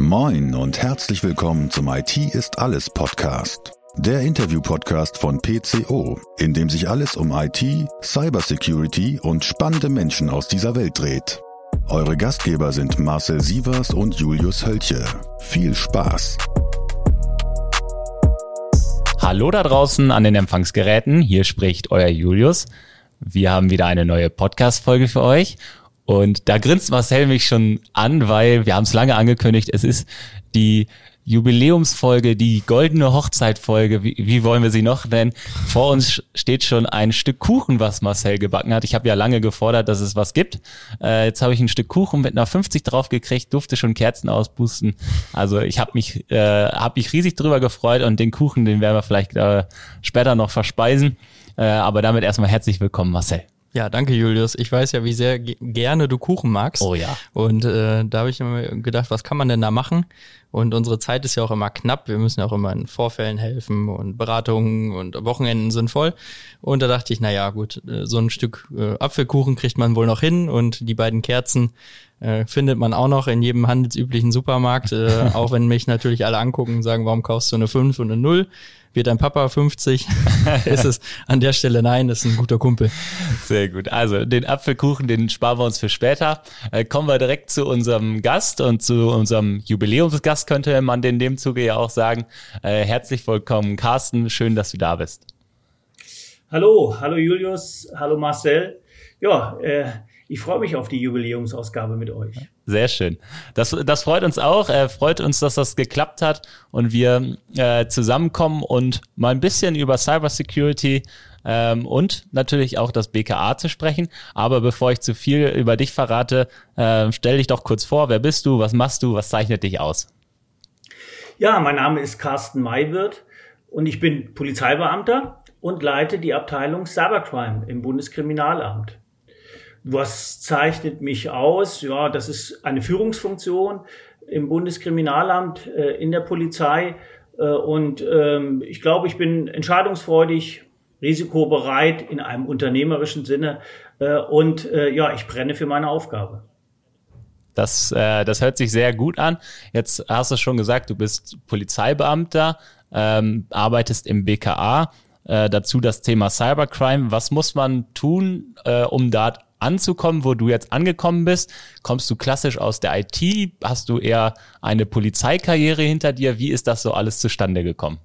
Moin und herzlich willkommen zum IT ist alles Podcast. Der Interview-Podcast von PCO, in dem sich alles um IT, Cybersecurity und spannende Menschen aus dieser Welt dreht. Eure Gastgeber sind Marcel Sievers und Julius Hölche. Viel Spaß! Hallo da draußen an den Empfangsgeräten, hier spricht euer Julius. Wir haben wieder eine neue Podcast-Folge für euch und da grinst Marcel mich schon an, weil wir haben es lange angekündigt. Es ist die Jubiläumsfolge, die goldene Hochzeitfolge, wie, wie wollen wir sie noch nennen? Vor uns steht schon ein Stück Kuchen, was Marcel gebacken hat. Ich habe ja lange gefordert, dass es was gibt. Äh, jetzt habe ich ein Stück Kuchen mit einer 50 drauf gekriegt, durfte schon Kerzen auspusten. Also ich habe mich, äh, hab mich riesig drüber gefreut und den Kuchen, den werden wir vielleicht äh, später noch verspeisen. Äh, aber damit erstmal herzlich willkommen, Marcel. Ja, danke Julius. Ich weiß ja, wie sehr gerne du Kuchen magst. Oh ja. Und äh, da habe ich immer gedacht, was kann man denn da machen? Und unsere Zeit ist ja auch immer knapp. Wir müssen ja auch immer in Vorfällen helfen und Beratungen und Wochenenden sind voll. Und da dachte ich, na ja, gut, äh, so ein Stück äh, Apfelkuchen kriegt man wohl noch hin und die beiden Kerzen äh, findet man auch noch in jedem handelsüblichen Supermarkt. Äh, auch wenn mich natürlich alle angucken und sagen, warum kaufst du eine 5 und eine 0? wird dein Papa 50? ist es an der Stelle nein, das ist ein guter Kumpel. Sehr gut. Also den Apfelkuchen, den sparen wir uns für später. Äh, kommen wir direkt zu unserem Gast und zu unserem Jubiläumsgast könnte man in dem Zuge ja auch sagen. Äh, herzlich willkommen, Carsten. Schön, dass du da bist. Hallo, hallo Julius, hallo Marcel. Ja, äh, ich freue mich auf die Jubiläumsausgabe mit euch. Sehr schön. Das, das freut uns auch. Äh, freut uns, dass das geklappt hat und wir äh, zusammenkommen und mal ein bisschen über Cybersecurity ähm, und natürlich auch das BKA zu sprechen. Aber bevor ich zu viel über dich verrate, äh, stell dich doch kurz vor. Wer bist du? Was machst du? Was zeichnet dich aus? Ja, mein Name ist Carsten Maywirt und ich bin Polizeibeamter und leite die Abteilung Cybercrime im Bundeskriminalamt. Was zeichnet mich aus? Ja, das ist eine Führungsfunktion im Bundeskriminalamt, äh, in der Polizei. Äh, und ähm, ich glaube, ich bin entscheidungsfreudig, risikobereit in einem unternehmerischen Sinne. Äh, und ja, ich brenne für meine Aufgabe. Das, das hört sich sehr gut an. Jetzt hast du schon gesagt, du bist Polizeibeamter, ähm, arbeitest im BKA. Dazu das Thema Cybercrime. Was muss man tun, um da anzukommen, wo du jetzt angekommen bist? Kommst du klassisch aus der IT? Hast du eher eine Polizeikarriere hinter dir? Wie ist das so alles zustande gekommen?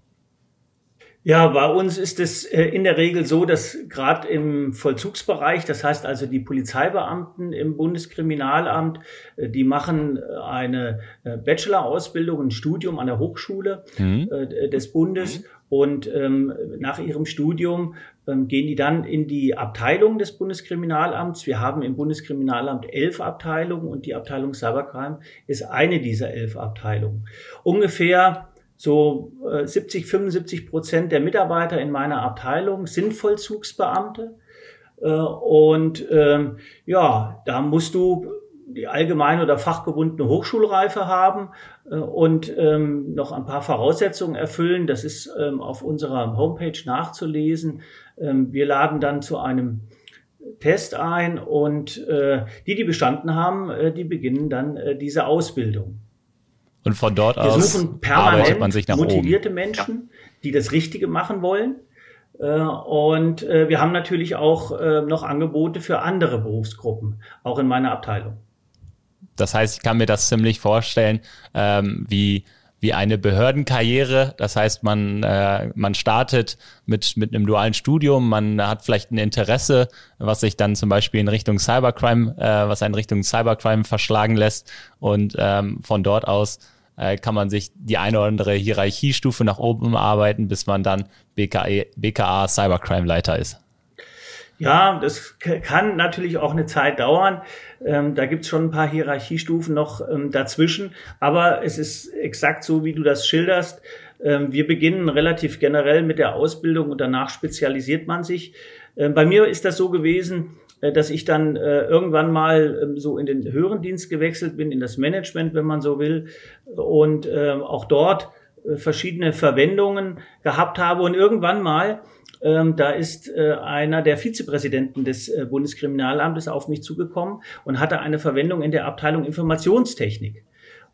Ja, bei uns ist es äh, in der Regel so, dass gerade im Vollzugsbereich, das heißt also die Polizeibeamten im Bundeskriminalamt, äh, die machen äh, eine Bachelor-Ausbildung, ein Studium an der Hochschule mhm. des Bundes mhm. und ähm, nach ihrem Studium ähm, gehen die dann in die Abteilung des Bundeskriminalamts. Wir haben im Bundeskriminalamt elf Abteilungen und die Abteilung Cybercrime ist eine dieser elf Abteilungen. Ungefähr so 70, äh, 75 Prozent der Mitarbeiter in meiner Abteilung sind Vollzugsbeamte. Äh, und ähm, ja, da musst du die allgemeine oder fachgebundene Hochschulreife haben äh, und ähm, noch ein paar Voraussetzungen erfüllen. Das ist ähm, auf unserer Homepage nachzulesen. wir laden dann zu einem Test ein und die, die bestanden haben, die beginnen dann diese Ausbildung. Und von dort Wir aus suchen arbeitet man sich nach motivierte oben. Menschen, die das Richtige machen wollen. Äh, und äh, wir haben natürlich auch äh, noch Angebote für andere Berufsgruppen, auch in meiner Abteilung. Das heißt, ich kann mir das ziemlich vorstellen, ähm, wie wie eine Behördenkarriere. Das heißt, man, äh, man startet mit, mit einem dualen Studium, man hat vielleicht ein Interesse, was sich dann zum Beispiel in Richtung Cybercrime, äh, was einen Richtung Cybercrime verschlagen lässt und ähm, von dort aus äh, kann man sich die eine oder andere Hierarchiestufe nach oben arbeiten, bis man dann BKA, BKA Cybercrime Leiter ist. Ja, das kann natürlich auch eine Zeit dauern. Ähm, da gibt's schon ein paar Hierarchiestufen noch ähm, dazwischen. Aber es ist exakt so, wie du das schilderst. Ähm, wir beginnen relativ generell mit der Ausbildung und danach spezialisiert man sich. Ähm, bei mir ist das so gewesen, äh, dass ich dann äh, irgendwann mal ähm, so in den höheren Dienst gewechselt bin, in das Management, wenn man so will, und äh, auch dort äh, verschiedene Verwendungen gehabt habe und irgendwann mal ähm, da ist äh, einer der Vizepräsidenten des äh, Bundeskriminalamtes auf mich zugekommen und hatte eine Verwendung in der Abteilung Informationstechnik.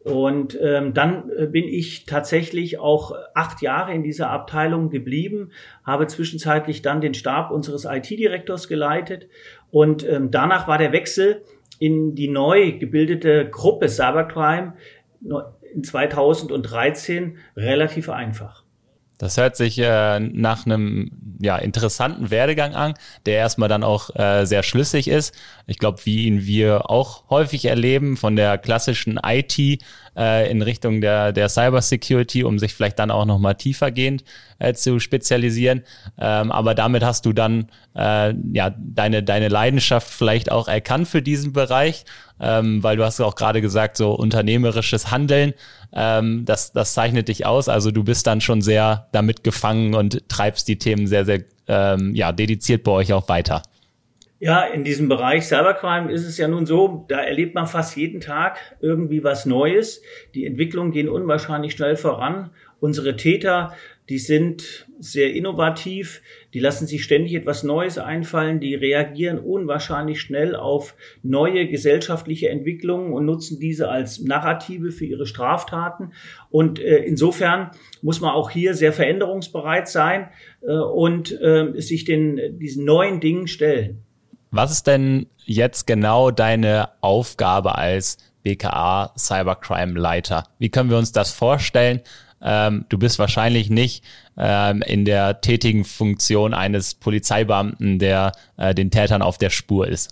Und ähm, dann äh, bin ich tatsächlich auch acht Jahre in dieser Abteilung geblieben, habe zwischenzeitlich dann den Stab unseres IT-Direktors geleitet und ähm, danach war der Wechsel in die neu gebildete Gruppe Cybercrime in 2013 relativ einfach. Das hört sich äh, nach einem ja, interessanten Werdegang an, der erstmal dann auch äh, sehr schlüssig ist. Ich glaube, wie ihn wir auch häufig erleben, von der klassischen IT äh, in Richtung der, der Cybersecurity, um sich vielleicht dann auch nochmal tiefergehend äh, zu spezialisieren. Ähm, aber damit hast du dann äh, ja deine, deine Leidenschaft vielleicht auch erkannt für diesen Bereich, ähm, weil du hast auch gerade gesagt, so unternehmerisches Handeln, ähm, das, das zeichnet dich aus. Also du bist dann schon sehr damit gefangen und treibst die Themen sehr, sehr ähm, ja, dediziert bei euch auch weiter. Ja, in diesem Bereich Cybercrime ist es ja nun so, da erlebt man fast jeden Tag irgendwie was Neues. Die Entwicklungen gehen unwahrscheinlich schnell voran. Unsere Täter, die sind sehr innovativ, die lassen sich ständig etwas Neues einfallen, die reagieren unwahrscheinlich schnell auf neue gesellschaftliche Entwicklungen und nutzen diese als Narrative für ihre Straftaten. Und äh, insofern muss man auch hier sehr veränderungsbereit sein äh, und äh, sich den, diesen neuen Dingen stellen. Was ist denn jetzt genau deine Aufgabe als BKA Cybercrime Leiter? Wie können wir uns das vorstellen? Ähm, du bist wahrscheinlich nicht ähm, in der tätigen Funktion eines Polizeibeamten, der äh, den Tätern auf der Spur ist.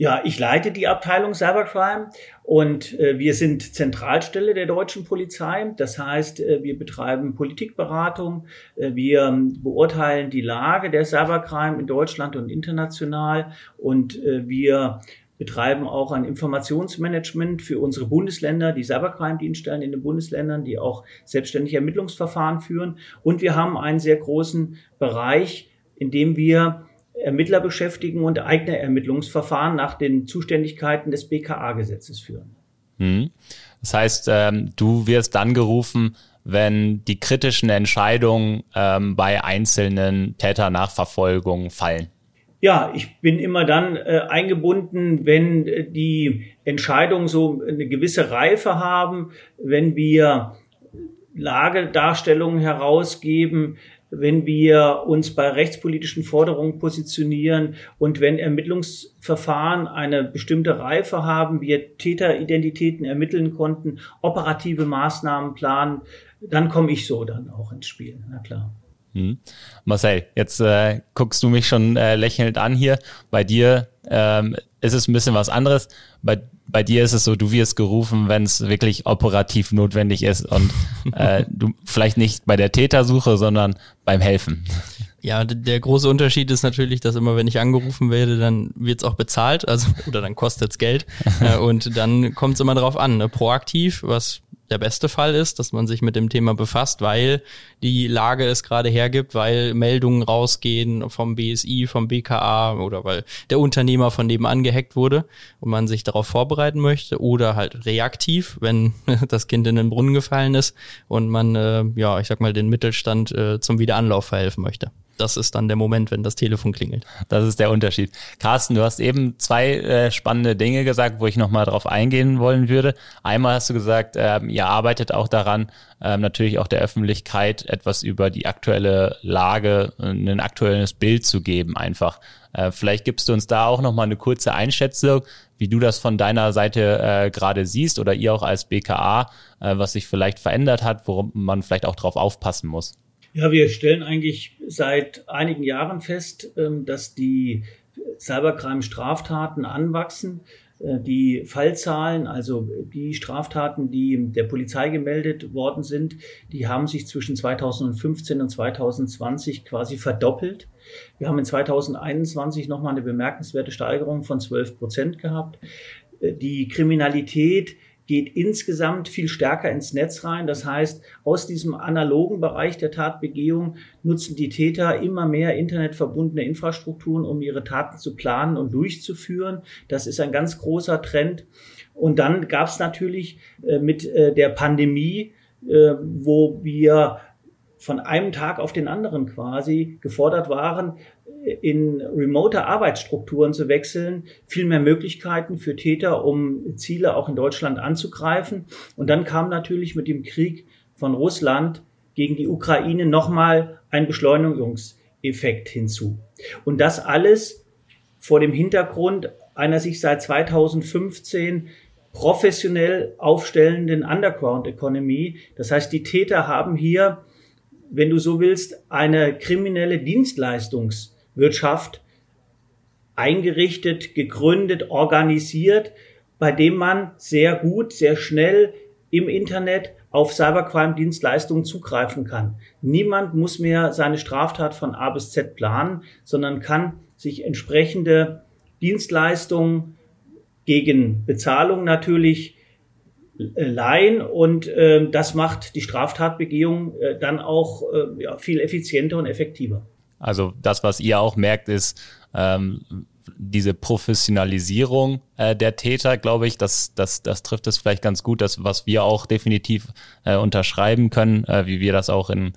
Ja, ich leite die Abteilung Cybercrime und äh, wir sind Zentralstelle der deutschen Polizei. Das heißt, äh, wir betreiben Politikberatung, äh, wir ähm, beurteilen die Lage der Cybercrime in Deutschland und international und äh, wir betreiben auch ein Informationsmanagement für unsere Bundesländer, die Cybercrime-Dienststellen in den Bundesländern, die auch selbstständige Ermittlungsverfahren führen. Und wir haben einen sehr großen Bereich, in dem wir Ermittler beschäftigen und eigene Ermittlungsverfahren nach den Zuständigkeiten des BKA-Gesetzes führen. Hm. Das heißt, ähm, du wirst dann gerufen, wenn die kritischen Entscheidungen ähm, bei einzelnen Täternachverfolgungen fallen. Ja, ich bin immer dann äh, eingebunden, wenn äh, die Entscheidungen so eine gewisse Reife haben, wenn wir Lagedarstellungen herausgeben, wenn wir uns bei rechtspolitischen Forderungen positionieren und wenn Ermittlungsverfahren eine bestimmte Reife haben, wir Täteridentitäten ermitteln konnten, operative Maßnahmen planen, dann komme ich so dann auch ins Spiel. Na klar. Hm. Marcel, jetzt äh, guckst du mich schon äh, lächelnd an hier. Bei dir ähm, ist es ein bisschen was anderes. Bei, bei dir ist es so, du wirst gerufen, wenn es wirklich operativ notwendig ist und äh, du vielleicht nicht bei der Tätersuche, sondern beim Helfen. Ja, der große Unterschied ist natürlich, dass immer wenn ich angerufen werde, dann wird's auch bezahlt, also oder dann kostet's Geld äh, und dann kommt's immer drauf an. Ne? Proaktiv, was der beste Fall ist, dass man sich mit dem Thema befasst, weil die Lage es gerade hergibt, weil Meldungen rausgehen vom BSI, vom BKA oder weil der Unternehmer von nebenan gehackt wurde und man sich darauf vorbereiten möchte oder halt reaktiv, wenn das Kind in den Brunnen gefallen ist und man, äh, ja, ich sag mal, den Mittelstand äh, zum Wiederanlauf verhelfen möchte das ist dann der Moment, wenn das Telefon klingelt. Das ist der Unterschied. Carsten, du hast eben zwei äh, spannende Dinge gesagt, wo ich nochmal drauf eingehen wollen würde. Einmal hast du gesagt, ähm, ihr arbeitet auch daran, ähm, natürlich auch der Öffentlichkeit etwas über die aktuelle Lage, ein aktuelles Bild zu geben einfach. Äh, vielleicht gibst du uns da auch nochmal eine kurze Einschätzung, wie du das von deiner Seite äh, gerade siehst oder ihr auch als BKA, äh, was sich vielleicht verändert hat, worum man vielleicht auch drauf aufpassen muss. Ja, wir stellen eigentlich seit einigen Jahren fest, ähm, dass die Cybercrime-Straftaten anwachsen. Äh, die Fallzahlen, also die Straftaten, die der Polizei gemeldet worden sind, die haben sich zwischen 2015 und 2020 quasi verdoppelt. Wir haben in 2021 nochmal eine bemerkenswerte Steigerung von 12 Prozent gehabt. Äh, die Kriminalität geht insgesamt viel stärker ins Netz rein. Das heißt, aus diesem analogen Bereich der Tatbegehung nutzen die Täter immer mehr internetverbundene Infrastrukturen, um ihre Taten zu planen und durchzuführen. Das ist ein ganz großer Trend. Und dann gab es natürlich äh, mit äh, der Pandemie, äh, wo wir von einem Tag auf den anderen quasi gefordert waren, in remote Arbeitsstrukturen zu wechseln, viel mehr Möglichkeiten für Täter, um Ziele auch in Deutschland anzugreifen. Und dann kam natürlich mit dem Krieg von Russland gegen die Ukraine nochmal ein Beschleunigungseffekt hinzu. Und das alles vor dem Hintergrund einer sich seit 2015 professionell aufstellenden Underground Economy. Das heißt, die Täter haben hier wenn du so willst, eine kriminelle Dienstleistungswirtschaft eingerichtet, gegründet, organisiert, bei dem man sehr gut, sehr schnell im Internet auf Cybercrime-Dienstleistungen zugreifen kann. Niemand muss mehr seine Straftat von A bis Z planen, sondern kann sich entsprechende Dienstleistungen gegen Bezahlung natürlich leihen und äh, das macht die Straftatbegehung äh, dann auch äh, ja, viel effizienter und effektiver. Also das, was ihr auch merkt, ist ähm, diese Professionalisierung äh, der Täter, glaube ich, das, das, das trifft es vielleicht ganz gut, das, was wir auch definitiv äh, unterschreiben können, äh, wie wir das auch in,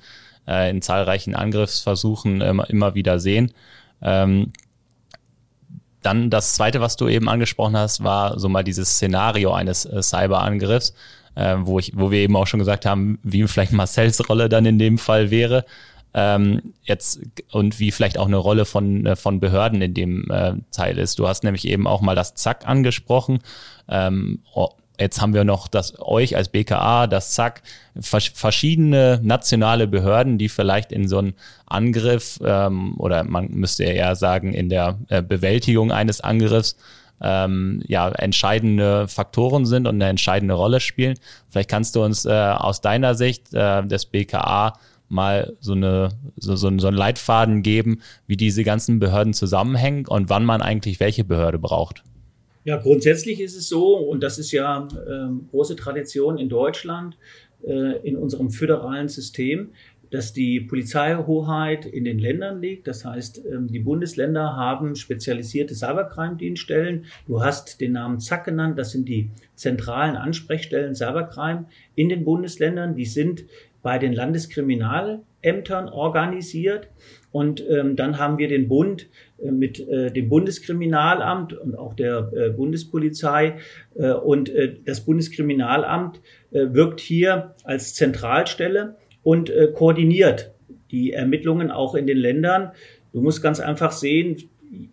äh, in zahlreichen Angriffsversuchen immer, immer wieder sehen. Ähm, dann das zweite, was du eben angesprochen hast, war so mal dieses Szenario eines äh, Cyberangriffs, äh, wo ich, wo wir eben auch schon gesagt haben, wie vielleicht Marcells Rolle dann in dem Fall wäre. Ähm, jetzt und wie vielleicht auch eine Rolle von äh, von Behörden in dem äh, Teil ist. Du hast nämlich eben auch mal das Zack angesprochen. Ähm, Jetzt haben wir noch das euch als BKA, das ZAK, verschiedene nationale Behörden, die vielleicht in so einen Angriff ähm, oder man müsste eher sagen in der äh, Bewältigung eines Angriffs ähm, ja entscheidende Faktoren sind und eine entscheidende Rolle spielen. Vielleicht kannst du uns äh, aus deiner Sicht äh, des BKA mal so eine so, so, so einen Leitfaden geben, wie diese ganzen Behörden zusammenhängen und wann man eigentlich welche Behörde braucht. Ja, grundsätzlich ist es so, und das ist ja äh, große Tradition in Deutschland, äh, in unserem föderalen System, dass die Polizeihoheit in den Ländern liegt. Das heißt, ähm, die Bundesländer haben spezialisierte Cybercrime-Dienststellen. Du hast den Namen ZAK genannt. Das sind die zentralen Ansprechstellen Cybercrime in den Bundesländern. Die sind bei den Landeskriminalämtern organisiert. Und ähm, dann haben wir den Bund äh, mit äh, dem Bundeskriminalamt und auch der äh, Bundespolizei. Äh, und äh, das Bundeskriminalamt äh, wirkt hier als Zentralstelle und koordiniert die Ermittlungen auch in den Ländern. Du musst ganz einfach sehen,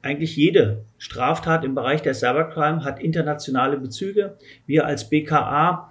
eigentlich jede Straftat im Bereich der Cybercrime hat internationale Bezüge. Wir als BKA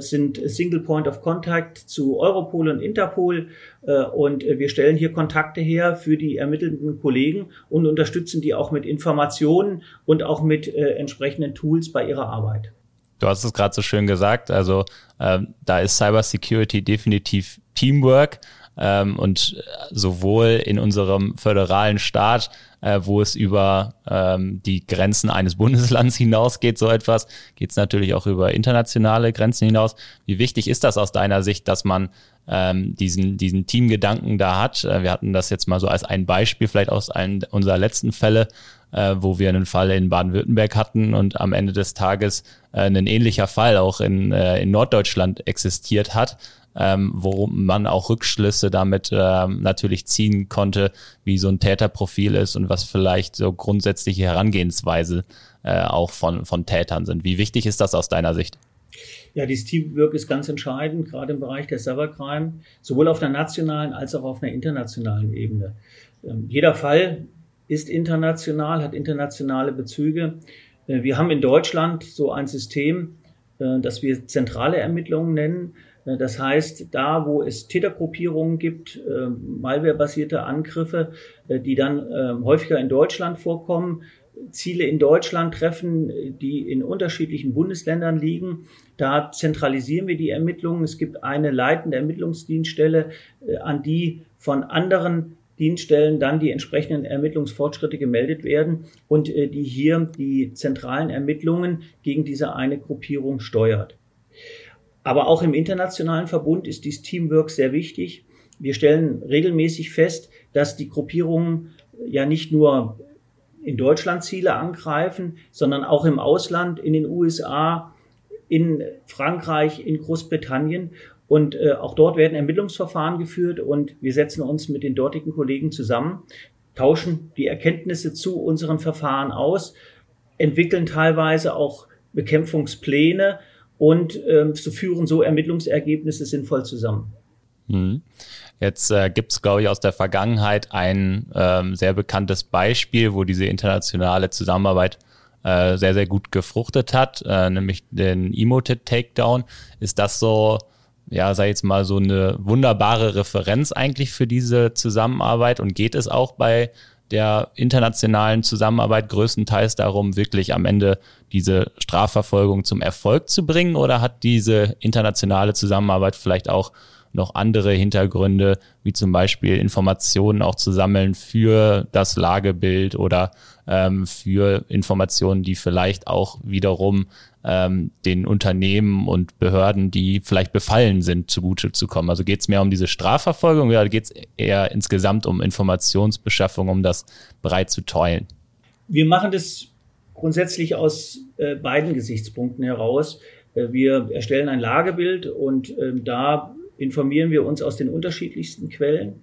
sind Single Point of Contact zu Europol und Interpol. Äh, und äh, wir stellen hier Kontakte her für die ermittelnden Kollegen und unterstützen die auch mit Informationen und auch mit entsprechenden Tools bei ihrer Arbeit. Du hast es gerade so schön gesagt, also äh, da ist Cybersecurity definitiv Teamwork ähm, und sowohl in unserem föderalen Staat, äh, wo es über ähm, die Grenzen eines Bundeslands hinausgeht, so etwas, geht es natürlich auch über internationale Grenzen hinaus. Wie wichtig ist das aus deiner Sicht, dass man ähm, diesen, diesen Teamgedanken da hat? Äh, wir hatten das jetzt mal so als ein Beispiel, vielleicht aus einem unserer letzten Fälle, äh, wo wir einen Fall in Baden-Württemberg hatten und am Ende des Tages äh, ein ähnlicher Fall auch in, äh, in Norddeutschland existiert hat ähm, worum man auch Rückschlüsse damit ähm, natürlich ziehen konnte, wie so ein Täterprofil ist und was vielleicht so grundsätzliche Herangehensweise äh, auch von, von Tätern sind. Wie wichtig ist das aus deiner Sicht? Ja, dieses Teamwork ist ganz entscheidend, gerade im Bereich der Cybercrime, sowohl auf der nationalen als auch auf einer internationalen Ebene. Ähm, jeder Fall ist international, hat internationale Bezüge. Äh, wir haben in Deutschland so ein System, äh, das wir zentrale Ermittlungen nennen. Äh, das heißt, da, wo es Tätergruppierungen gibt, äh, malwarebasierte Angriffe, äh, die dann ähm, häufiger in Deutschland vorkommen, Ziele in Deutschland treffen, die in unterschiedlichen Bundesländern liegen. Da zentralisieren wir die Ermittlungen. Es gibt eine leitende Ermittlungsdienststelle, an die von anderen Dienststellen dann die entsprechenden Ermittlungsfortschritte gemeldet werden und die hier die zentralen Ermittlungen gegen diese eine Gruppierung steuert. Aber auch im internationalen Verbund ist dieses Teamwork sehr wichtig. Wir stellen regelmäßig fest, dass die Gruppierungen ja nicht nur in Deutschland Ziele angreifen, sondern auch im Ausland, in den USA, in Frankreich, in Großbritannien Und äh, auch dort werden Ermittlungsverfahren geführt und wir setzen uns mit den dortigen Kollegen zusammen, tauschen die Erkenntnisse zu unseren Verfahren aus, entwickeln teilweise auch Bekämpfungspläne und ähm, so führen so Ermittlungsergebnisse sinnvoll zusammen. Hm. Jetzt äh, gibt es, glaube ich, aus der Vergangenheit ein ähm, sehr bekanntes Beispiel, wo diese internationale Zusammenarbeit äh, sehr, sehr gut gefruchtet hat, äh, nämlich den Emoted Takedown. Ist das so, ja, ich jetzt mal, so eine wunderbare Referenz eigentlich für diese Zusammenarbeit und geht es auch bei der internationalen Zusammenarbeit größtenteils darum, wirklich am Ende diese Strafverfolgung zum Erfolg zu bringen? Oder hat diese internationale Zusammenarbeit vielleicht auch noch andere Hintergründe, wie zum Beispiel Informationen auch zu sammeln für das Lagebild oder ähm, für Informationen, die vielleicht auch wiederum ähm, den Unternehmen und Behörden, die vielleicht befallen sind, zugute zu kommen. Also geht es mehr um diese Strafverfolgung oder geht es eher insgesamt um Informationsbeschaffung, um das bereit zu teilen? Wir machen das grundsätzlich aus äh, beiden Gesichtspunkten heraus. Äh, wir erstellen ein Lagebild und äh, da informieren wir uns aus den unterschiedlichsten Quellen,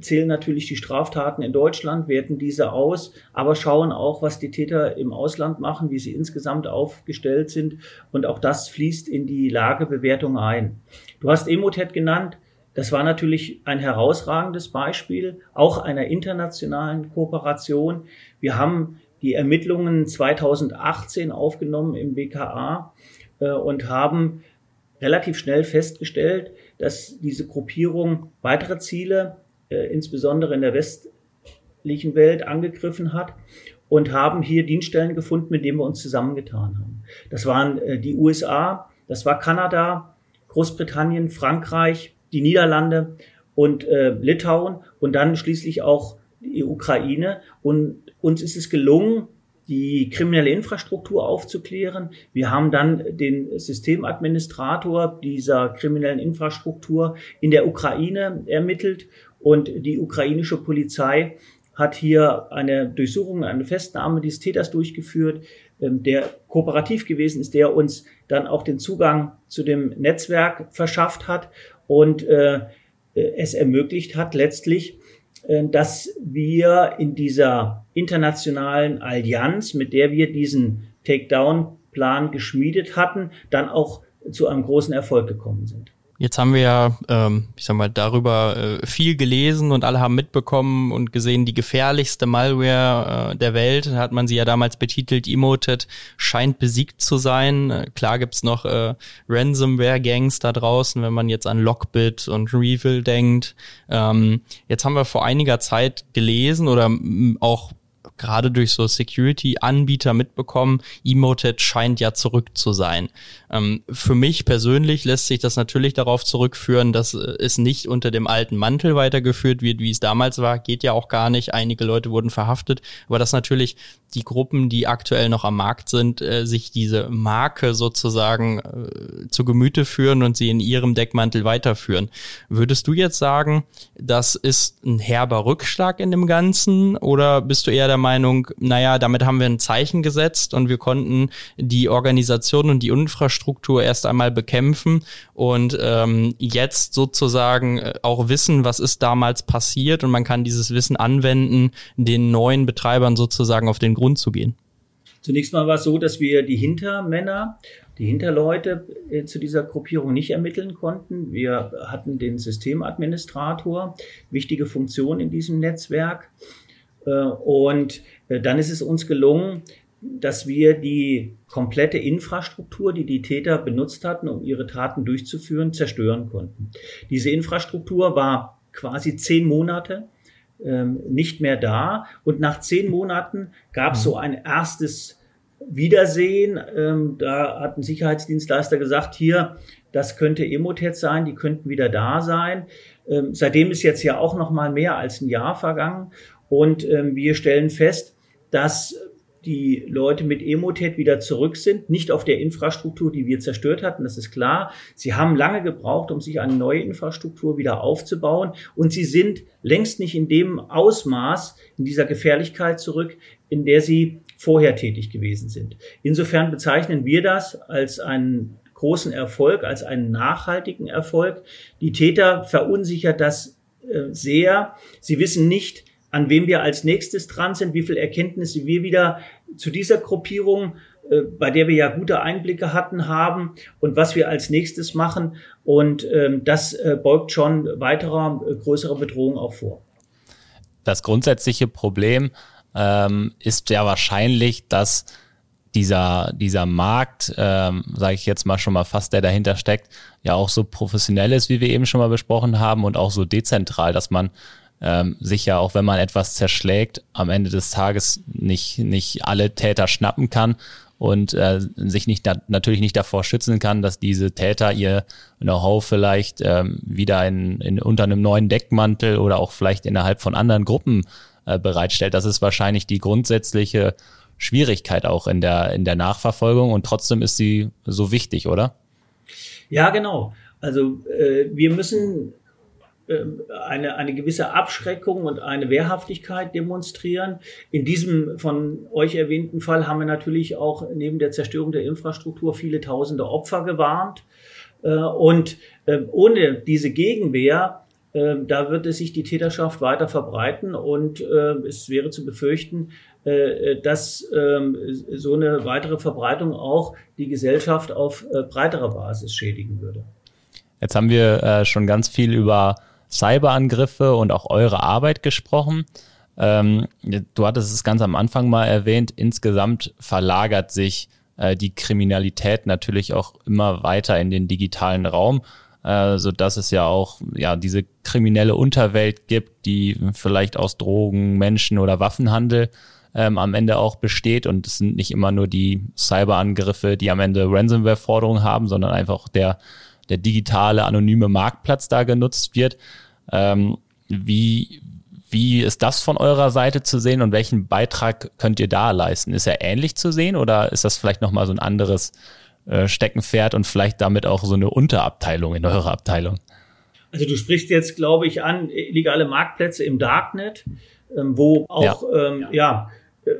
zählen natürlich die Straftaten in Deutschland, werten diese aus, aber schauen auch, was die Täter im Ausland machen, wie sie insgesamt aufgestellt sind. Und auch das fließt in die Lagebewertung ein. Du hast Emotet genannt. Das war natürlich ein herausragendes Beispiel, auch einer internationalen Kooperation. Wir haben die Ermittlungen 2018 aufgenommen im BKA äh, und haben relativ schnell festgestellt, dass diese Gruppierung weitere Ziele, äh, insbesondere in der westlichen Welt, angegriffen hat und haben hier Dienststellen gefunden, mit denen wir uns zusammengetan haben. Das waren äh, die USA, das war Kanada, Großbritannien, Frankreich, die Niederlande und äh, Litauen und dann schließlich auch die Ukraine. Und uns ist es gelungen, die kriminelle Infrastruktur aufzuklären. Wir haben dann den Systemadministrator dieser kriminellen Infrastruktur in der Ukraine ermittelt und die ukrainische Polizei hat hier eine Durchsuchung, eine Festnahme des Täters durchgeführt, ähm, der kooperativ gewesen ist, der uns dann auch den Zugang zu dem Netzwerk verschafft hat und äh, es ermöglicht hat, letztlich äh, dass wir in dieser internationalen Allianz, mit der wir diesen Takedown-Plan geschmiedet hatten, dann auch zu einem großen Erfolg gekommen sind. Jetzt haben wir ja, ähm, ich sag mal, darüber äh, viel gelesen und alle haben mitbekommen und gesehen, die gefährlichste Malware äh, der Welt, hat man sie ja damals betitelt, Emoted, scheint besiegt zu sein. Äh, klar gibt's noch äh, Ransomware-Gangs da draußen, wenn man jetzt an Lockbit und Revil denkt. Ähm, jetzt haben wir vor einiger Zeit gelesen oder auch gerade durch so Security-Anbieter mitbekommen, Emotet scheint ja zurück zu sein. Ähm, für mich persönlich lässt sich das natürlich darauf zurückführen, dass äh, es nicht unter dem alten Mantel weitergeführt wird, wie es damals war. Geht ja auch gar nicht. Einige Leute wurden verhaftet. Aber dass natürlich die Gruppen, die aktuell noch am Markt sind, äh, sich diese Marke sozusagen äh, zu Gemüte führen und sie in ihrem Deckmantel weiterführen. Würdest du jetzt sagen, das ist ein herber Rückschlag in dem Ganzen oder bist du eher der Meinung, naja, damit haben wir ein Zeichen gesetzt und wir konnten die Organisation und die Infrastruktur erst einmal bekämpfen und ähm, jetzt sozusagen äh, auch wissen, was ist damals passiert und man kann dieses Wissen anwenden, den neuen Betreibern sozusagen auf den Grund zu gehen? Zunächst mal war es so, dass wir die Hintermänner, die Hinterleute äh, zu dieser Gruppierung nicht ermitteln konnten. Wir hatten den Systemadministrator, wichtige Funktion in diesem Netzwerk. Äh, und äh, dann ist es uns gelungen, dass wir die komplette Infrastruktur, die die Täter benutzt hatten, um ihre Taten durchzuführen, zerstören konnten. Diese Infrastruktur war quasi zehn Monate ähm, nicht mehr da. Und nach zehn Monaten gab es so ein erstes Wiedersehen. Ähm, da hat ein Sicherheitsdienstleister gesagt, hier, das könnte Emotet sein, die könnten wieder da sein. Ähm, seitdem ist jetzt ja auch noch mal mehr als ein Jahr vergangen. Und ähm, wir stellen fest, dass die Leute mit Emotet wieder zurück sind, nicht auf der Infrastruktur, die wir zerstört hatten, das ist klar. Sie haben lange gebraucht, um sich eine neue Infrastruktur wieder aufzubauen und sie sind längst nicht in dem Ausmaß, in dieser Gefährlichkeit zurück, in der sie vorher tätig gewesen sind. Insofern bezeichnen wir das als einen großen Erfolg, als einen nachhaltigen Erfolg. Die Täter verunsichert das äh, sehr. Sie wissen nicht, an wem wir als nächstes dran sind, wie viel Erkenntnisse wir wieder zu dieser Gruppierung, äh, bei der wir ja gute Einblicke hatten, haben und was wir als nächstes machen. Und ähm, das äh, beugt schon weiterer äh, größerer Bedrohung auch vor. Das grundsätzliche Problem ähm, ist ja wahrscheinlich, dass dieser, dieser Markt, ähm, sage ich jetzt mal schon mal fast, der dahinter steckt, ja auch so professionell ist, wie wir eben schon mal besprochen haben und auch so dezentral, dass man ähm, sich ja auch, wenn man etwas zerschlägt, am Ende des Tages nicht, nicht alle Täter schnappen kann und äh, sich nicht natürlich nicht davor schützen kann, dass diese Täter ihr Know-how vielleicht ähm, wieder in, in unter einem neuen Deckmantel oder auch vielleicht innerhalb von anderen Gruppen äh, bereitstellt. Das ist wahrscheinlich die grundsätzliche Schwierigkeit auch in der in der Nachverfolgung und trotzdem ist sie so wichtig, oder? Ja, genau. Also äh, wir müssen eine, eine gewisse Abschreckung und eine Wehrhaftigkeit demonstrieren. In diesem von euch erwähnten Fall haben wir natürlich auch neben der Zerstörung der Infrastruktur viele tausende Opfer gewarnt. Äh, und ähm, ohne diese Gegenwehr, ähm, da wird es sich die Täterschaft weiter verbreiten und es wäre zu befürchten, äh, dass so eine weitere Verbreitung auch die Gesellschaft auf äh, breiterer Basis schädigen würde. Jetzt haben wir schon ganz viel über Cyberangriffe und auch eure Arbeit gesprochen. Ähm, du hattest es ganz am Anfang mal erwähnt, insgesamt verlagert sich äh, die Kriminalität natürlich auch immer weiter in den digitalen Raum, äh, so dass es ja auch ja diese kriminelle Unterwelt gibt, die vielleicht aus Drogen, Menschen oder Waffenhandel ähm, am Ende auch besteht und es sind nicht immer nur die Cyberangriffe, die am Ende Ransomware-Forderungen haben, sondern einfach der der digitale anonyme Marktplatz da genutzt wird. Ähm, wie, wie ist das von eurer Seite zu sehen und welchen Beitrag könnt ihr da leisten? Ist er ähnlich zu sehen oder ist das vielleicht nochmal so ein anderes äh, Steckenpferd und vielleicht damit auch so eine Unterabteilung in eurer Abteilung? Also du sprichst jetzt, glaube ich, an illegale Marktplätze im Darknet, ähm, wo auch ja, ähm, ja äh,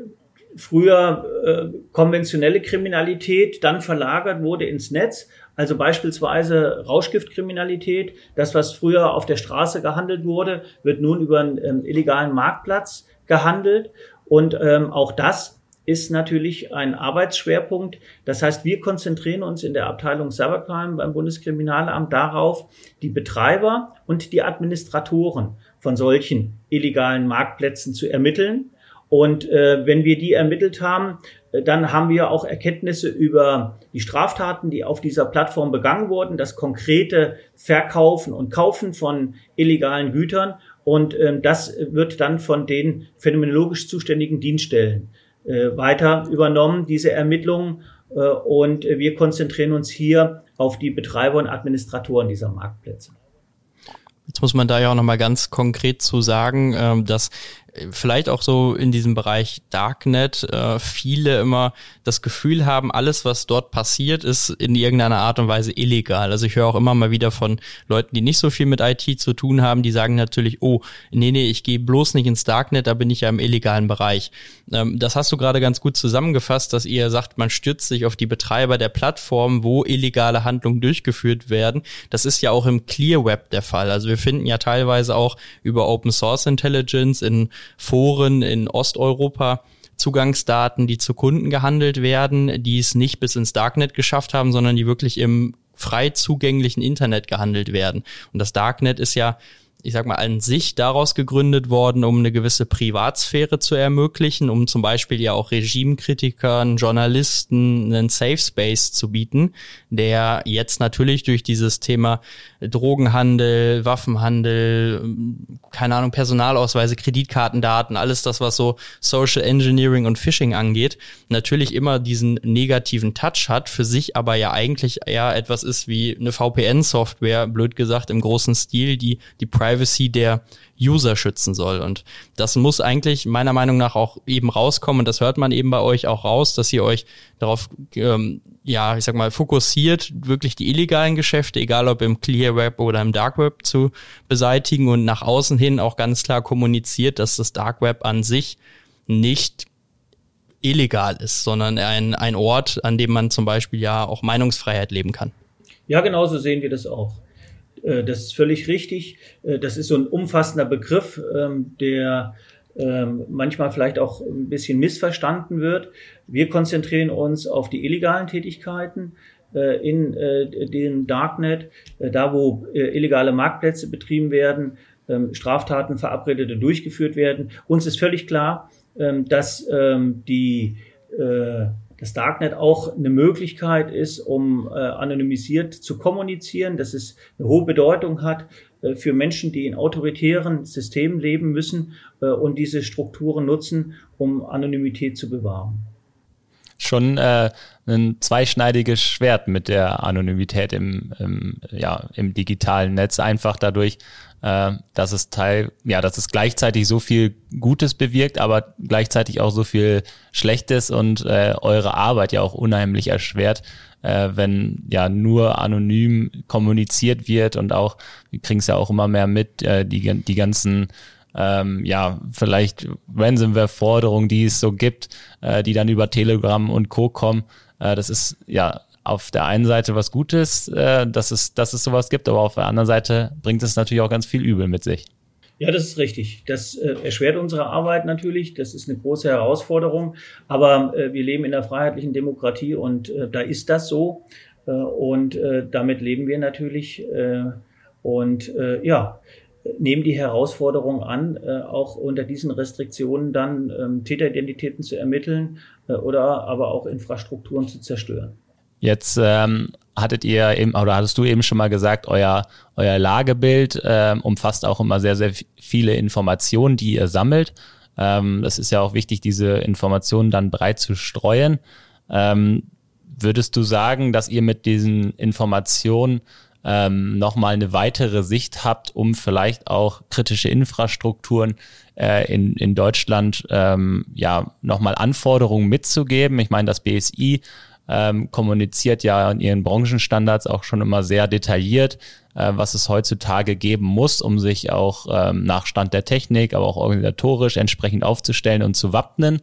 früher äh, konventionelle Kriminalität dann verlagert wurde ins Netz. Also beispielsweise Rauschgiftkriminalität, das, was früher auf der Straße gehandelt wurde, wird nun über einen ähm, illegalen Marktplatz gehandelt. Und ähm, auch das ist natürlich ein Arbeitsschwerpunkt. Das heißt, wir konzentrieren uns in der Abteilung Cybercrime beim Bundeskriminalamt darauf, die Betreiber und die Administratoren von solchen illegalen Marktplätzen zu ermitteln. Und äh, wenn wir die ermittelt haben, dann haben wir auch Erkenntnisse über die Straftaten, die auf dieser Plattform begangen wurden, das konkrete Verkaufen und Kaufen von illegalen Gütern. Und ähm, das wird dann von den phänomenologisch zuständigen Dienststellen äh, weiter übernommen, diese Ermittlungen. Äh, und wir konzentrieren uns hier auf die Betreiber und Administratoren dieser Marktplätze. Jetzt muss man da ja auch nochmal ganz konkret zu sagen, ähm, dass vielleicht auch so in diesem Bereich Darknet äh, viele immer das Gefühl haben, alles, was dort passiert, ist in irgendeiner Art und Weise illegal. Also ich höre auch immer mal wieder von Leuten, die nicht so viel mit IT zu tun haben, die sagen natürlich, oh, nee, nee, ich gehe bloß nicht ins Darknet, da bin ich ja im illegalen Bereich. Ähm, das hast du gerade ganz gut zusammengefasst, dass ihr sagt, man stürzt sich auf die Betreiber der Plattform, wo illegale Handlungen durchgeführt werden. Das ist ja auch im Clear Web der Fall. Also wir finden ja teilweise auch über Open Source Intelligence in Foren in Osteuropa Zugangsdaten, die zu Kunden gehandelt werden, die es nicht bis ins Darknet geschafft haben, sondern die wirklich im frei zugänglichen Internet gehandelt werden. Und das Darknet ist ja ich sag mal, an sich daraus gegründet worden, um eine gewisse Privatsphäre zu ermöglichen, um zum Beispiel ja auch Regimekritikern, Journalisten einen Safe Space zu bieten, der jetzt natürlich durch dieses Thema Drogenhandel, Waffenhandel, keine Ahnung, Personalausweise, Kreditkartendaten, alles das, was so Social Engineering und Phishing angeht, natürlich immer diesen negativen Touch hat, für sich aber ja eigentlich eher etwas ist wie eine VPN-Software, blöd gesagt, im großen Stil, die die Privacy der User schützen soll. Und das muss eigentlich meiner Meinung nach auch eben rauskommen. Und das hört man eben bei euch auch raus, dass ihr euch darauf, ähm, ja, ich sag mal, fokussiert, wirklich die illegalen Geschäfte, egal ob im Clear Web oder im Dark Web zu beseitigen und nach außen hin auch ganz klar kommuniziert, dass das Dark Web an sich nicht illegal ist, sondern ein, ein Ort, an dem man zum Beispiel ja auch Meinungsfreiheit leben kann. Ja, genauso sehen wir das auch. Äh, das ist völlig richtig. Äh, das ist so ein umfassender Begriff, ähm, der ähm, manchmal vielleicht auch ein bisschen missverstanden wird. Wir konzentrieren uns auf die illegalen Tätigkeiten äh, in dem Darknet, da wo illegale Marktplätze betrieben werden, ähm, Straftaten verabredete durchgeführt werden. Uns ist völlig klar, dass die das Darknet auch eine Möglichkeit ist, um äh, anonymisiert zu kommunizieren, dass es eine hohe Bedeutung hat äh, für Menschen, die in autoritären Systemen leben müssen äh, und diese Strukturen nutzen, um Anonymität zu bewahren. Schon äh, ein zweischneidiges Schwert mit der Anonymität im, im, ja, im digitalen Netz, einfach dadurch, äh, dass es Teil, ja, dass es gleichzeitig so viel Gutes bewirkt, aber gleichzeitig auch so viel Schlechtes und äh, eure Arbeit ja auch unheimlich erschwert, äh, wenn ja nur anonym kommuniziert wird und auch, wir kriegen es ja auch immer mehr mit, äh, die, die ganzen ähm, ja, vielleicht Ransomware-Forderungen, die es so gibt, äh, die dann über Telegram und Co. kommen. Äh, das ist ja auf der einen Seite was Gutes, äh, dass, es, dass es sowas gibt, aber auf der anderen Seite bringt es natürlich auch ganz viel Übel mit sich. Ja, das ist richtig. Das äh, erschwert unsere Arbeit natürlich. Das ist eine große Herausforderung. Aber äh, wir leben in einer freiheitlichen Demokratie und äh, da ist das so. Äh, und äh, damit leben wir natürlich. Äh, und ja, nehmen die Herausforderung an, auch unter diesen Restriktionen dann ähm, Täteridentitäten zu ermitteln oder aber auch Infrastrukturen zu zerstören. Jetzt ähm, hattet ihr eben, oder hattest du eben schon mal gesagt, euer, euer Lagebild ähm, umfasst auch immer sehr, sehr viele Informationen, die ihr sammelt. Ähm, das ist ja auch wichtig, diese Informationen dann breit zu streuen. Ähm, würdest du sagen, dass ihr mit diesen Informationen ähm, nochmal eine weitere Sicht habt, um vielleicht auch kritische Infrastrukturen äh, in, in Deutschland ähm, ja nochmal Anforderungen mitzugeben? Ich meine, das BSI ähm, kommuniziert ja in ihren Branchenstandards auch schon immer sehr detailliert, äh, was es heutzutage geben muss, um sich auch ähm, nach Stand der Technik, aber auch organisatorisch entsprechend aufzustellen und zu wappnen.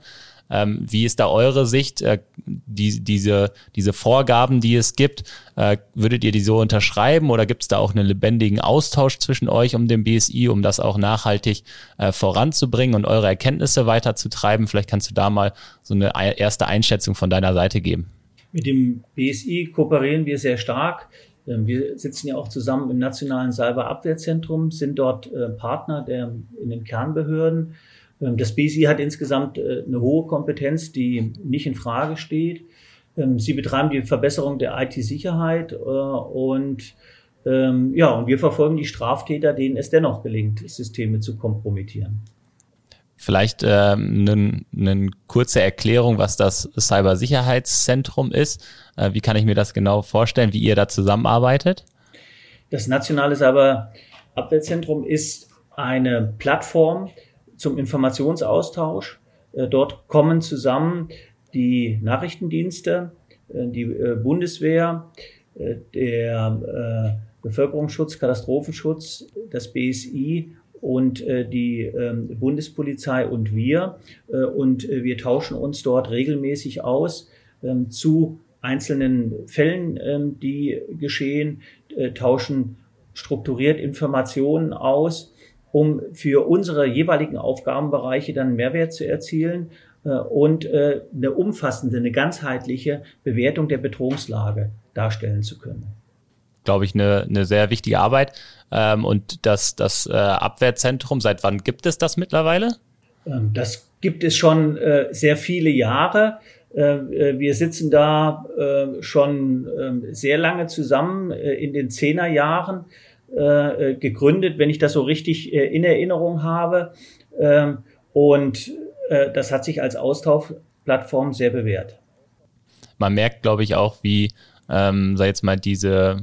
Ähm, wie ist da eure Sicht? Äh, die, diese, diese Vorgaben, die es gibt, äh, würdet ihr die so unterschreiben oder gibt es da auch einen lebendigen Austausch zwischen euch und dem BSI, um das auch nachhaltig äh, voranzubringen und eure Erkenntnisse weiterzutreiben? Vielleicht kannst du da mal so eine erste Einschätzung von deiner Seite geben. Mit dem BSI kooperieren wir sehr stark. Ähm, wir sitzen ja auch zusammen im Nationalen Cyberabwehrzentrum, sind dort äh, Partner der, in den Kernbehörden. Ähm, das BSI hat insgesamt äh, eine hohe Kompetenz, die nicht in Frage steht. Ähm, sie betreiben die Verbesserung der IT-Sicherheit äh, und ja, und wir verfolgen die Straftäter, denen es dennoch gelingt, Systeme zu kompromittieren. Vielleicht ähm, eine ne kurze Erklärung, was das Cybersicherheitszentrum ist. Äh, wie kann ich mir das genau vorstellen, wie ihr da zusammenarbeitet? Das Nationale Cyberabwehrzentrum ist eine Plattform zum Informationsaustausch. Äh, dort kommen zusammen die Nachrichtendienste, äh, die äh, Bundeswehr, äh, der Bevölkerungsschutz, Katastrophenschutz, das BSI und äh, die ähm, Bundespolizei und wir. Äh, und äh, wir tauschen uns dort regelmäßig aus ähm, zu einzelnen Fällen, ähm, die geschehen, äh, tauschen strukturiert Informationen aus, um für unsere jeweiligen Aufgabenbereiche dann Mehrwert zu erzielen äh, und äh, eine umfassende, eine ganzheitliche Bewertung der Bedrohungslage darstellen zu können glaube ich, eine, eine sehr wichtige Arbeit. Ähm, und das, das äh, Abwehrzentrum, seit wann gibt es das mittlerweile? Ähm, das gibt es schon äh, sehr viele Jahre. Äh, äh wir sitzen da äh, schon äh, sehr lange zusammen äh, in den Zehnerjahren äh, gegründet, wenn ich das so richtig äh, in Erinnerung habe. Äh, und äh, das hat sich als Austauschplattform sehr bewährt. Man merkt, glaube ich, auch, wie ähm, sei jetzt mal diese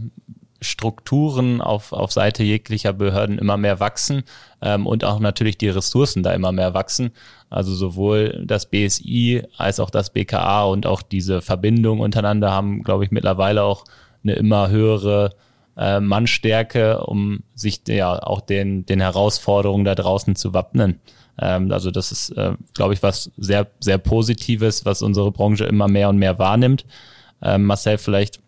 Strukturen auf, auf Seite jeglicher Behörden immer mehr wachsen ähm, und auch natürlich die Ressourcen da immer mehr wachsen. Also sowohl das BSI als auch das BKA und auch diese Verbindungen untereinander haben, glaube ich, mittlerweile auch eine immer höhere äh, Mannstärke, um sich ja auch den, den Herausforderungen da draußen zu wappnen. Ähm, also das ist, äh, glaube ich, was sehr, sehr Positives, was unsere Branche immer mehr und mehr wahrnimmt. Ähm, Marcel, vielleicht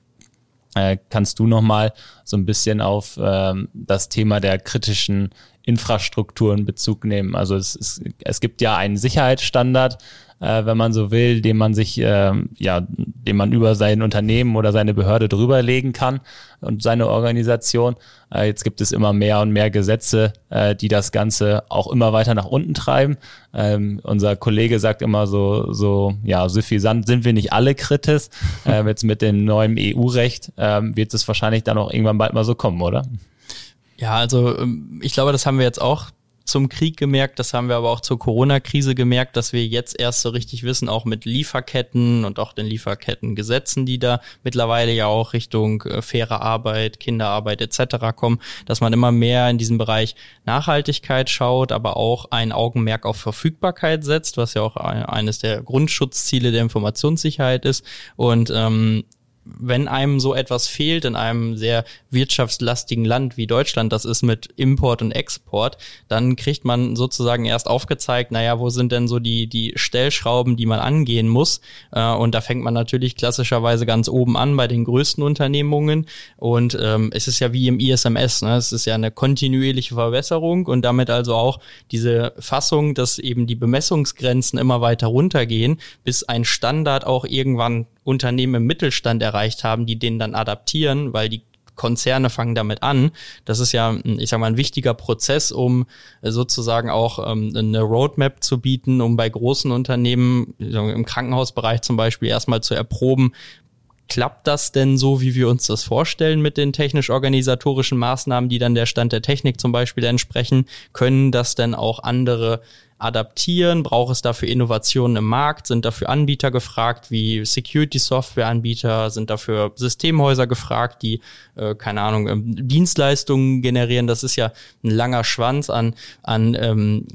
äh, kannst du noch mal so ein bisschen auf ähm, das Thema der kritischen Infrastrukturen Bezug nehmen. Also es, es, es gibt ja einen Sicherheitsstandard, äh, wenn man so will, den man sich, äh, ja, den man über sein Unternehmen oder seine Behörde drüberlegen kann und seine Organisation. Äh, jetzt gibt es immer mehr und mehr Gesetze, äh, die das Ganze auch immer weiter nach unten treiben. Ähm, unser Kollege sagt immer so, so, ja, suffisant sind wir nicht alle kritisch. Äh, jetzt mit dem neuen EU-Recht äh, wird es wahrscheinlich dann auch irgendwann bald mal so kommen, oder? Ja, also ähm, ich glaube, das haben wir jetzt auch zum Krieg gemerkt, das haben wir aber auch zur Corona-Krise gemerkt, dass wir jetzt erst so richtig wissen, auch mit Lieferketten und auch den Lieferkettengesetzen, die da mittlerweile ja auch Richtung äh, faire Arbeit, Kinderarbeit etc. kommen, dass man immer mehr in diesem Bereich Nachhaltigkeit schaut, aber auch ein Augenmerk auf Verfügbarkeit setzt, was ja auch eines der Grundschutzziele der Informationssicherheit ist. Und ähm, wenn einem so etwas fehlt in einem sehr wirtschaftslastigen Land wie Deutschland, das ist mit Import und Export, dann kriegt man sozusagen erst aufgezeigt, naja, wo sind denn so die, die Stellschrauben, die man angehen muss? Äh, und da fängt man natürlich klassischerweise ganz oben an bei den größten Unternehmungen. Und ähm, es ist ja wie im ISMS, ne? es ist ja eine kontinuierliche Verbesserung und damit also auch diese Fassung, dass eben die Bemessungsgrenzen immer weiter runtergehen, bis ein Standard auch irgendwann Unternehmen im Mittelstand erreicht haben, die den dann adaptieren, weil die Konzerne fangen damit an. Das ist ja, ich sag mal, ein wichtiger Prozess, um sozusagen auch ähm, eine Roadmap zu bieten, um bei großen Unternehmen im Krankenhausbereich zum Beispiel erstmal zu erproben, klappt das denn so, wie wir uns das vorstellen mit den technisch-organisatorischen Maßnahmen, die dann der Stand der Technik zum Beispiel entsprechen? Können das denn auch andere adaptieren? Braucht es dafür Innovationen im Markt? Sind dafür Anbieter gefragt, wie Security-Software-Anbieter? Sind dafür Systemhäuser gefragt, die, äh, keine Ahnung, ähm, Dienstleistungen generieren? Das ist ja ein langer Schwanz an, an ähm,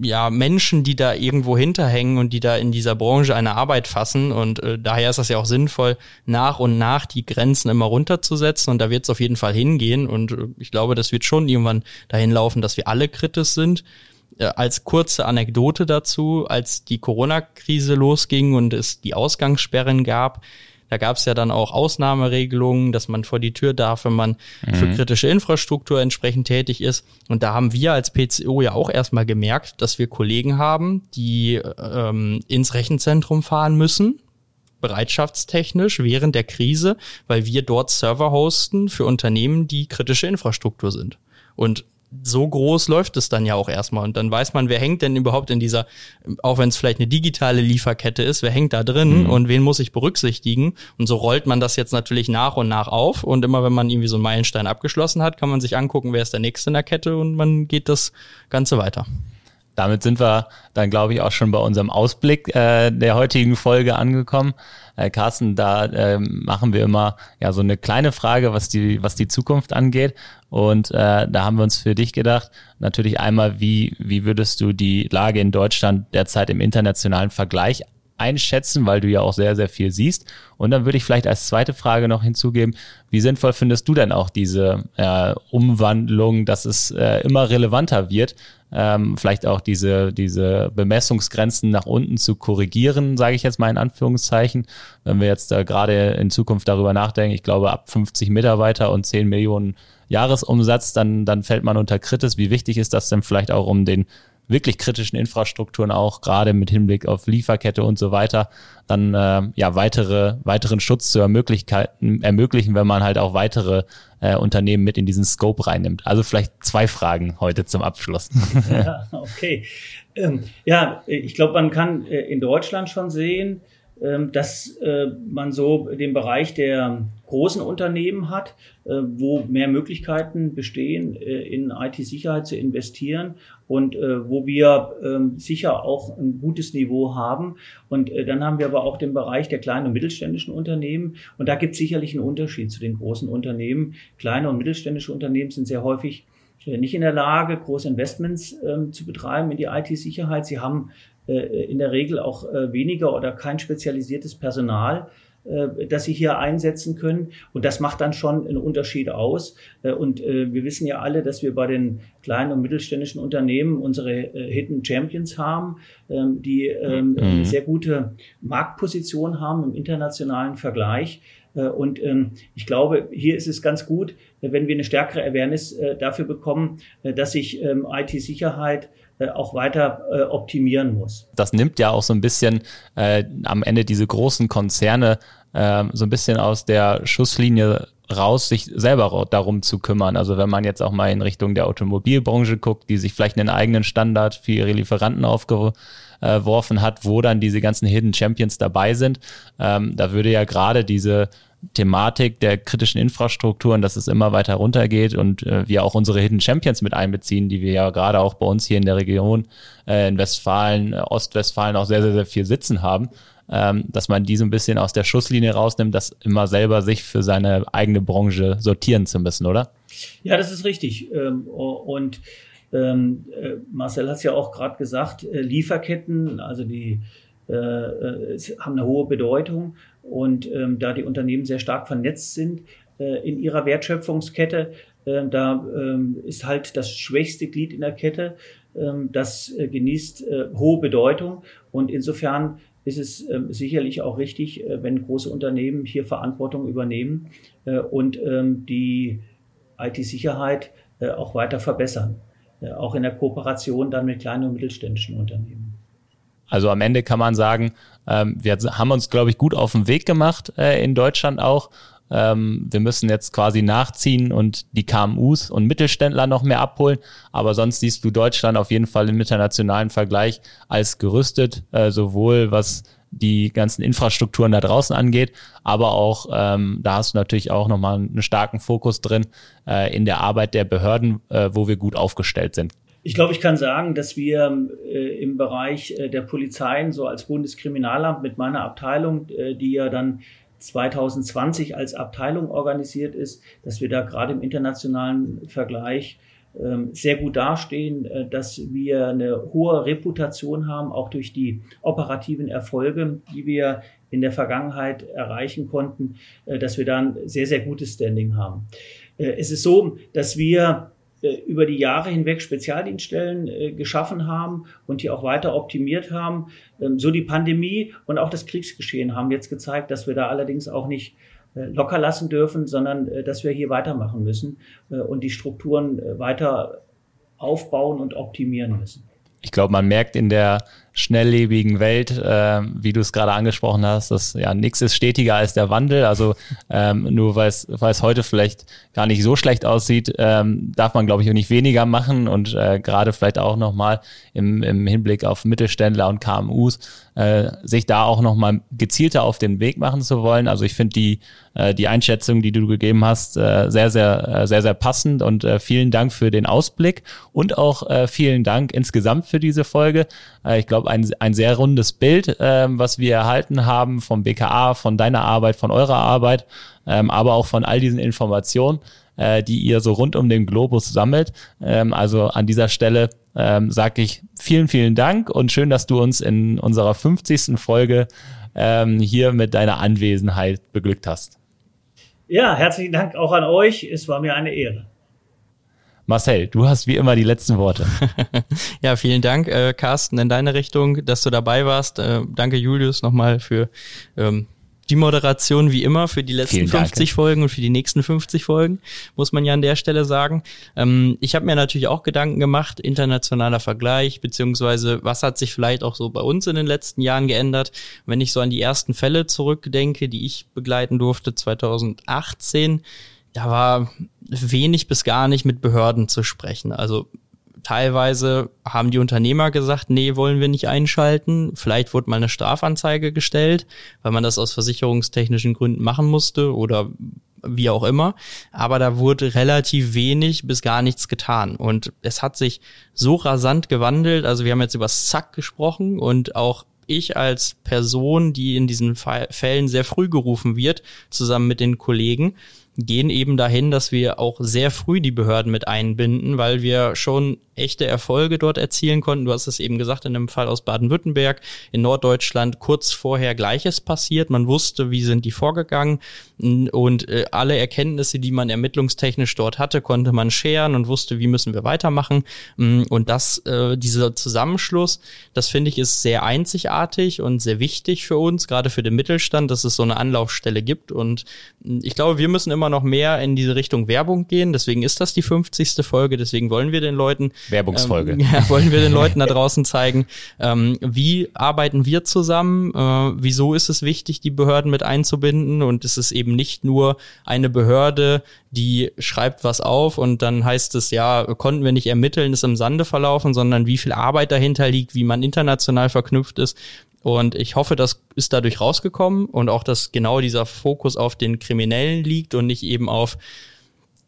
ja, Menschen, die da irgendwo hinterhängen und die da in dieser Branche eine Arbeit fassen. Und äh, daher ist das ja auch sinnvoll, nach und nach die Grenzen immer runterzusetzen. Und da wird es auf jeden Fall hingehen. Und äh, ich glaube, das wird schon irgendwann dahin laufen, dass wir alle kritisch sind. Äh, als kurze Anekdote dazu, als die Corona-Krise losging und es die Ausgangssperren gab, da gab es ja dann auch Ausnahmeregelungen, dass man vor die Tür darf, wenn man mhm. für kritische Infrastruktur entsprechend tätig ist. Und da haben wir als PCO ja auch erstmal gemerkt, dass wir Kollegen haben, die ähm, ins Rechenzentrum fahren müssen, bereitschaftstechnisch während der Krise, weil wir dort Server hosten für Unternehmen, die kritische Infrastruktur sind. Und so groß läuft es dann ja auch erstmal. Und dann weiß man, wer hängt denn überhaupt in dieser, auch wenn es vielleicht eine digitale Lieferkette ist, wer hängt da drin mhm. und wen muss ich berücksichtigen. Und so rollt man das jetzt natürlich nach und nach auf. Und immer wenn man irgendwie so einen Meilenstein abgeschlossen hat, kann man sich angucken, wer ist der nächste in der Kette und man geht das Ganze weiter. Damit sind wir dann, glaube ich, auch schon bei unserem Ausblick äh, der heutigen Folge angekommen. Äh, Carsten, da äh, machen wir immer ja so eine kleine Frage, was die, was die Zukunft angeht. Und äh, da haben wir uns für dich gedacht, natürlich einmal, wie, wie würdest du die Lage in Deutschland derzeit im internationalen Vergleich einschätzen, weil du ja auch sehr, sehr viel siehst. Und dann würde ich vielleicht als zweite Frage noch hinzugeben, wie sinnvoll findest du denn auch diese äh, Umwandlung, dass es äh, immer relevanter wird, ähm, vielleicht auch diese, diese Bemessungsgrenzen nach unten zu korrigieren, sage ich jetzt mal in Anführungszeichen. Wenn wir jetzt äh, gerade in Zukunft darüber nachdenken, ich glaube ab 50 Mitarbeiter und 10 Millionen Jahresumsatz, dann, dann fällt man unter Kritis. Wie wichtig ist das denn vielleicht auch, um den wirklich kritischen Infrastrukturen auch gerade mit Hinblick auf Lieferkette und so weiter dann äh, ja weitere weiteren Schutz zu ermöglichen, ermöglichen, wenn man halt auch weitere äh, Unternehmen mit in diesen Scope reinnimmt. Also vielleicht zwei Fragen heute zum Abschluss. Ja, okay. Ähm, ja, ich glaube, man kann äh, in Deutschland schon sehen, ähm, dass äh, man so den Bereich der großen Unternehmen hat, äh, wo mehr Möglichkeiten bestehen, äh, in IT-Sicherheit zu investieren und wo wir ähm, sicher auch ein gutes Niveau haben. Und dann haben wir aber auch den Bereich der kleinen und mittelständischen Unternehmen. Und da gibt es sicherlich einen Unterschied zu den großen Unternehmen. Kleine und mittelständische Unternehmen sind sehr häufig nicht in der Lage, große Investments ähm, zu betreiben in die IT-Sicherheit. Sie haben äh, in der Regel auch äh, weniger oder kein spezialisiertes Personal. Äh, das sie hier einsetzen können. Und das macht dann schon einen Unterschied aus. Äh, und äh, wir wissen ja alle, dass wir bei den kleinen und mittelständischen Unternehmen unsere Hidden Champions haben, ähm, die ähm, mhm. eine sehr gute Marktposition haben im internationalen Vergleich. Und ähm, ich glaube, hier ist es ganz gut, wenn wir eine stärkere Awareness dafür bekommen, dass sich IT-Sicherheit auch weiter äh, optimieren muss. Das nimmt ja auch so ein bisschen äh, am Ende diese großen Konzerne äh, so ein bisschen aus der Schusslinie raus, sich selber darum zu kümmern. Also wenn man jetzt auch mal in Richtung der Automobilbranche guckt, die sich vielleicht einen eigenen Standard für ihre Lieferanten aufgeworfen hat, wo dann diese ganzen Hidden Champions dabei sind, ähm, da würde ja gerade diese Thematik der kritischen Infrastrukturen, dass es immer weiter runtergeht und äh, wir auch unsere Hidden Champions mit einbeziehen, die wir ja gerade auch bei uns hier in der Region äh, in Westfalen, äh, Ostwestfalen auch sehr, sehr, sehr viel sitzen haben, ähm, dass man die so ein bisschen aus der Schusslinie rausnimmt, das immer selber sich für seine eigene Branche sortieren zu müssen, oder? Ja, das ist richtig. Ähm, und ähm, äh, Marcel hat es ja auch gerade gesagt, äh, Lieferketten, also die äh, haben eine hohe Bedeutung. Und ähm, da die Unternehmen sehr stark vernetzt sind äh, in ihrer Wertschöpfungskette, äh, da ähm, ist halt das schwächste Glied in der Kette, ähm, das äh, genießt äh, hohe Bedeutung. Und insofern ist es ähm, sicherlich auch richtig, äh, wenn große Unternehmen hier Verantwortung übernehmen äh, und ähm, die IT-Sicherheit äh, auch weiter verbessern, äh, auch in der Kooperation dann mit kleinen und mittelständischen Unternehmen. Also am Ende kann man sagen, ähm, wir haben uns, glaube ich, gut auf den Weg gemacht äh, in Deutschland auch. Ähm, wir müssen jetzt quasi nachziehen und die KMUs und Mittelständler noch mehr abholen. Aber sonst siehst du Deutschland auf jeden Fall im internationalen Vergleich als gerüstet, äh, sowohl was die ganzen Infrastrukturen da draußen angeht, aber auch ähm, da hast du natürlich auch nochmal einen starken Fokus drin äh, in der Arbeit der Behörden, äh, wo wir gut aufgestellt sind. Ich glaube, ich kann sagen, dass wir äh, im Bereich äh, der Polizeien, so als Bundeskriminalamt mit meiner Abteilung, äh, die ja dann 2020 als Abteilung organisiert ist, dass wir da gerade im internationalen Vergleich ähm, sehr gut dastehen, äh, dass wir eine hohe Reputation haben, auch durch die operativen Erfolge, die wir in der Vergangenheit erreichen konnten, äh, dass wir da ein sehr, sehr gutes Standing haben. Äh, es ist so, dass wir über die Jahre hinweg Spezialdienststellen äh, geschaffen haben und die auch weiter optimiert haben. Ähm, so die Pandemie und auch das Kriegsgeschehen haben jetzt gezeigt, dass wir da allerdings auch nicht äh, locker lassen dürfen, sondern dass wir hier weitermachen müssen und die Strukturen weiter aufbauen und optimieren müssen. Ich glaube, man merkt in der schnelllebigen Welt, äh, wie du es gerade angesprochen hast, dass ja nichts ist stetiger als der Wandel. Also ähm, nur weil es heute vielleicht gar nicht so schlecht aussieht, ähm, darf man glaube ich auch nicht weniger machen und äh, gerade vielleicht auch nochmal im, im Hinblick auf Mittelständler und KMUs äh, sich da auch nochmal gezielter auf den Weg machen zu wollen. Also ich finde die äh, die Einschätzung, die du gegeben hast, äh, sehr sehr äh, sehr sehr passend und äh, vielen Dank für den Ausblick und auch äh, vielen Dank insgesamt für diese Folge. Äh, ich glaube ein, ein sehr rundes Bild, ähm, was wir erhalten haben vom BKA, von deiner Arbeit, von eurer Arbeit, ähm, aber auch von all diesen Informationen, äh, die ihr so rund um den Globus sammelt. Ähm, also an dieser Stelle ähm, sage ich vielen, vielen Dank und schön, dass du uns in unserer 50. Folge ähm, hier mit deiner Anwesenheit beglückt hast. Ja, herzlichen Dank auch an euch. Es war mir eine Ehre. Marcel, du hast wie immer die letzten Worte. ja, vielen Dank, äh, Carsten, in deine Richtung, dass du dabei warst. Äh, danke, Julius, nochmal für ähm, die Moderation wie immer für die letzten 50 Folgen und für die nächsten 50 Folgen, muss man ja an der Stelle sagen. Ähm, ich habe mir natürlich auch Gedanken gemacht, internationaler Vergleich, beziehungsweise was hat sich vielleicht auch so bei uns in den letzten Jahren geändert. Wenn ich so an die ersten Fälle zurückdenke, die ich begleiten durfte 2018, da war wenig bis gar nicht mit Behörden zu sprechen. Also teilweise haben die Unternehmer gesagt, nee, wollen wir nicht einschalten. Vielleicht wurde mal eine Strafanzeige gestellt, weil man das aus versicherungstechnischen Gründen machen musste oder wie auch immer. Aber da wurde relativ wenig bis gar nichts getan. Und es hat sich so rasant gewandelt. Also wir haben jetzt über Zack gesprochen und auch ich als Person, die in diesen Fällen sehr früh gerufen wird, zusammen mit den Kollegen, gehen eben dahin, dass wir auch sehr früh die Behörden mit einbinden, weil wir schon echte Erfolge dort erzielen konnten. Du hast es eben gesagt, in dem Fall aus Baden-Württemberg, in Norddeutschland kurz vorher Gleiches passiert. Man wusste, wie sind die vorgegangen und äh, alle Erkenntnisse, die man ermittlungstechnisch dort hatte, konnte man scheren und wusste, wie müssen wir weitermachen. Mm, und das, äh, dieser Zusammenschluss, das finde ich ist sehr einzigartig und sehr wichtig für uns, gerade für den Mittelstand, dass es so eine Anlaufstelle gibt. Und mm, ich glaube, wir müssen immer noch mehr in diese Richtung Werbung gehen. Deswegen ist das die 50. Folge. Deswegen wollen wir den Leuten Werbungsfolge. Ähm, ja, wollen wir den Leuten da draußen zeigen, ähm, wie arbeiten wir zusammen? Äh, wieso ist es wichtig, die Behörden mit einzubinden? Und es ist eben nicht nur eine Behörde, die schreibt was auf und dann heißt es, ja, konnten wir nicht ermitteln, ist im Sande verlaufen, sondern wie viel Arbeit dahinter liegt, wie man international verknüpft ist. Und ich hoffe, das ist dadurch rausgekommen und auch, dass genau dieser Fokus auf den Kriminellen liegt und nicht eben auf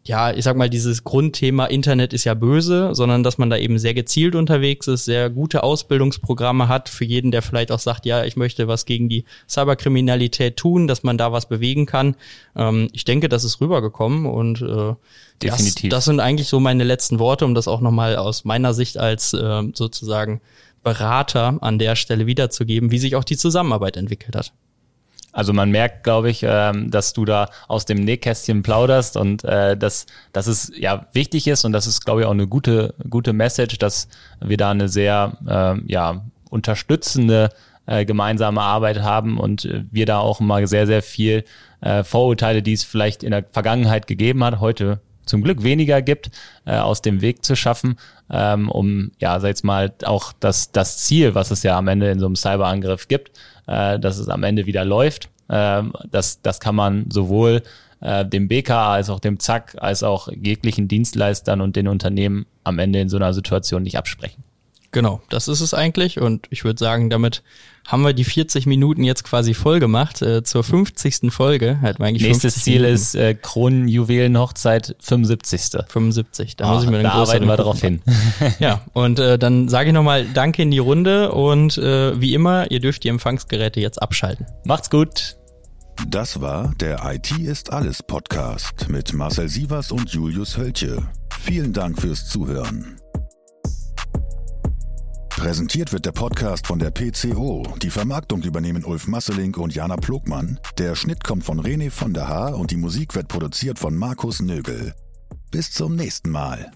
ja, ich sag mal, dieses Grundthema Internet ist ja böse, sondern dass man da eben sehr gezielt unterwegs ist, sehr gute Ausbildungsprogramme hat für jeden, der vielleicht auch sagt, ja, ich möchte was gegen die Cyberkriminalität tun, dass man da was bewegen kann. Ähm, ich denke, das ist rübergekommen und äh, Definitiv. Das, das sind eigentlich so meine letzten Worte, um das auch nochmal aus meiner Sicht als äh, sozusagen Berater an der Stelle wiederzugeben, wie sich auch die Zusammenarbeit entwickelt hat. Also man merkt, glaube ich, ähm, dass du da aus dem Nähkästchen plauderst und äh, dass, dass es ja wichtig ist und das ist, glaube ich, auch eine gute, gute Message, dass wir da eine sehr äh, ja, unterstützende äh, gemeinsame Arbeit haben und äh, wir da auch immer sehr, sehr viel Vorurteile, die es vielleicht in der Vergangenheit gegeben hat, heute zum Glück weniger gibt, äh, aus dem Weg zu schaffen, ähm, um, ja, sag jetzt mal, auch das, das Ziel, was es ja am Ende in so einem Cyberangriff gibt, äh, dass es am Ende wieder läuft. Ähm, das, das kann man sowohl äh, dem BKA als auch dem ZAK als auch jeglichen Dienstleistern und den Unternehmen am Ende in so einer Situation nicht absprechen. Genau, das ist es eigentlich. Und ich würde sagen, damit haben wir die 40 Minuten jetzt quasi voll gemacht. Äh, zur 50. Folge hat man eigentlich Nächstes Ziel Minuten. ist äh, Kronenjuwelenhochzeit 75. 75, da oh, muss ich mir den Da arbeiten wir darauf hin. ja, und äh, dann sage ich nochmal Danke in die Runde und äh, wie immer, ihr dürft die Empfangsgeräte jetzt abschalten. Macht's gut. Das war der IT ist alles Podcast mit Marcel Sievers und Julius Hölche. Vielen Dank fürs Zuhören. Präsentiert wird der Podcast von der PCO. Die Vermarktung übernehmen Ulf Masseling und Jana Plogmann. Der Schnitt kommt von René von der Haar und die Musik wird produziert von Markus Nögel. Bis zum nächsten Mal.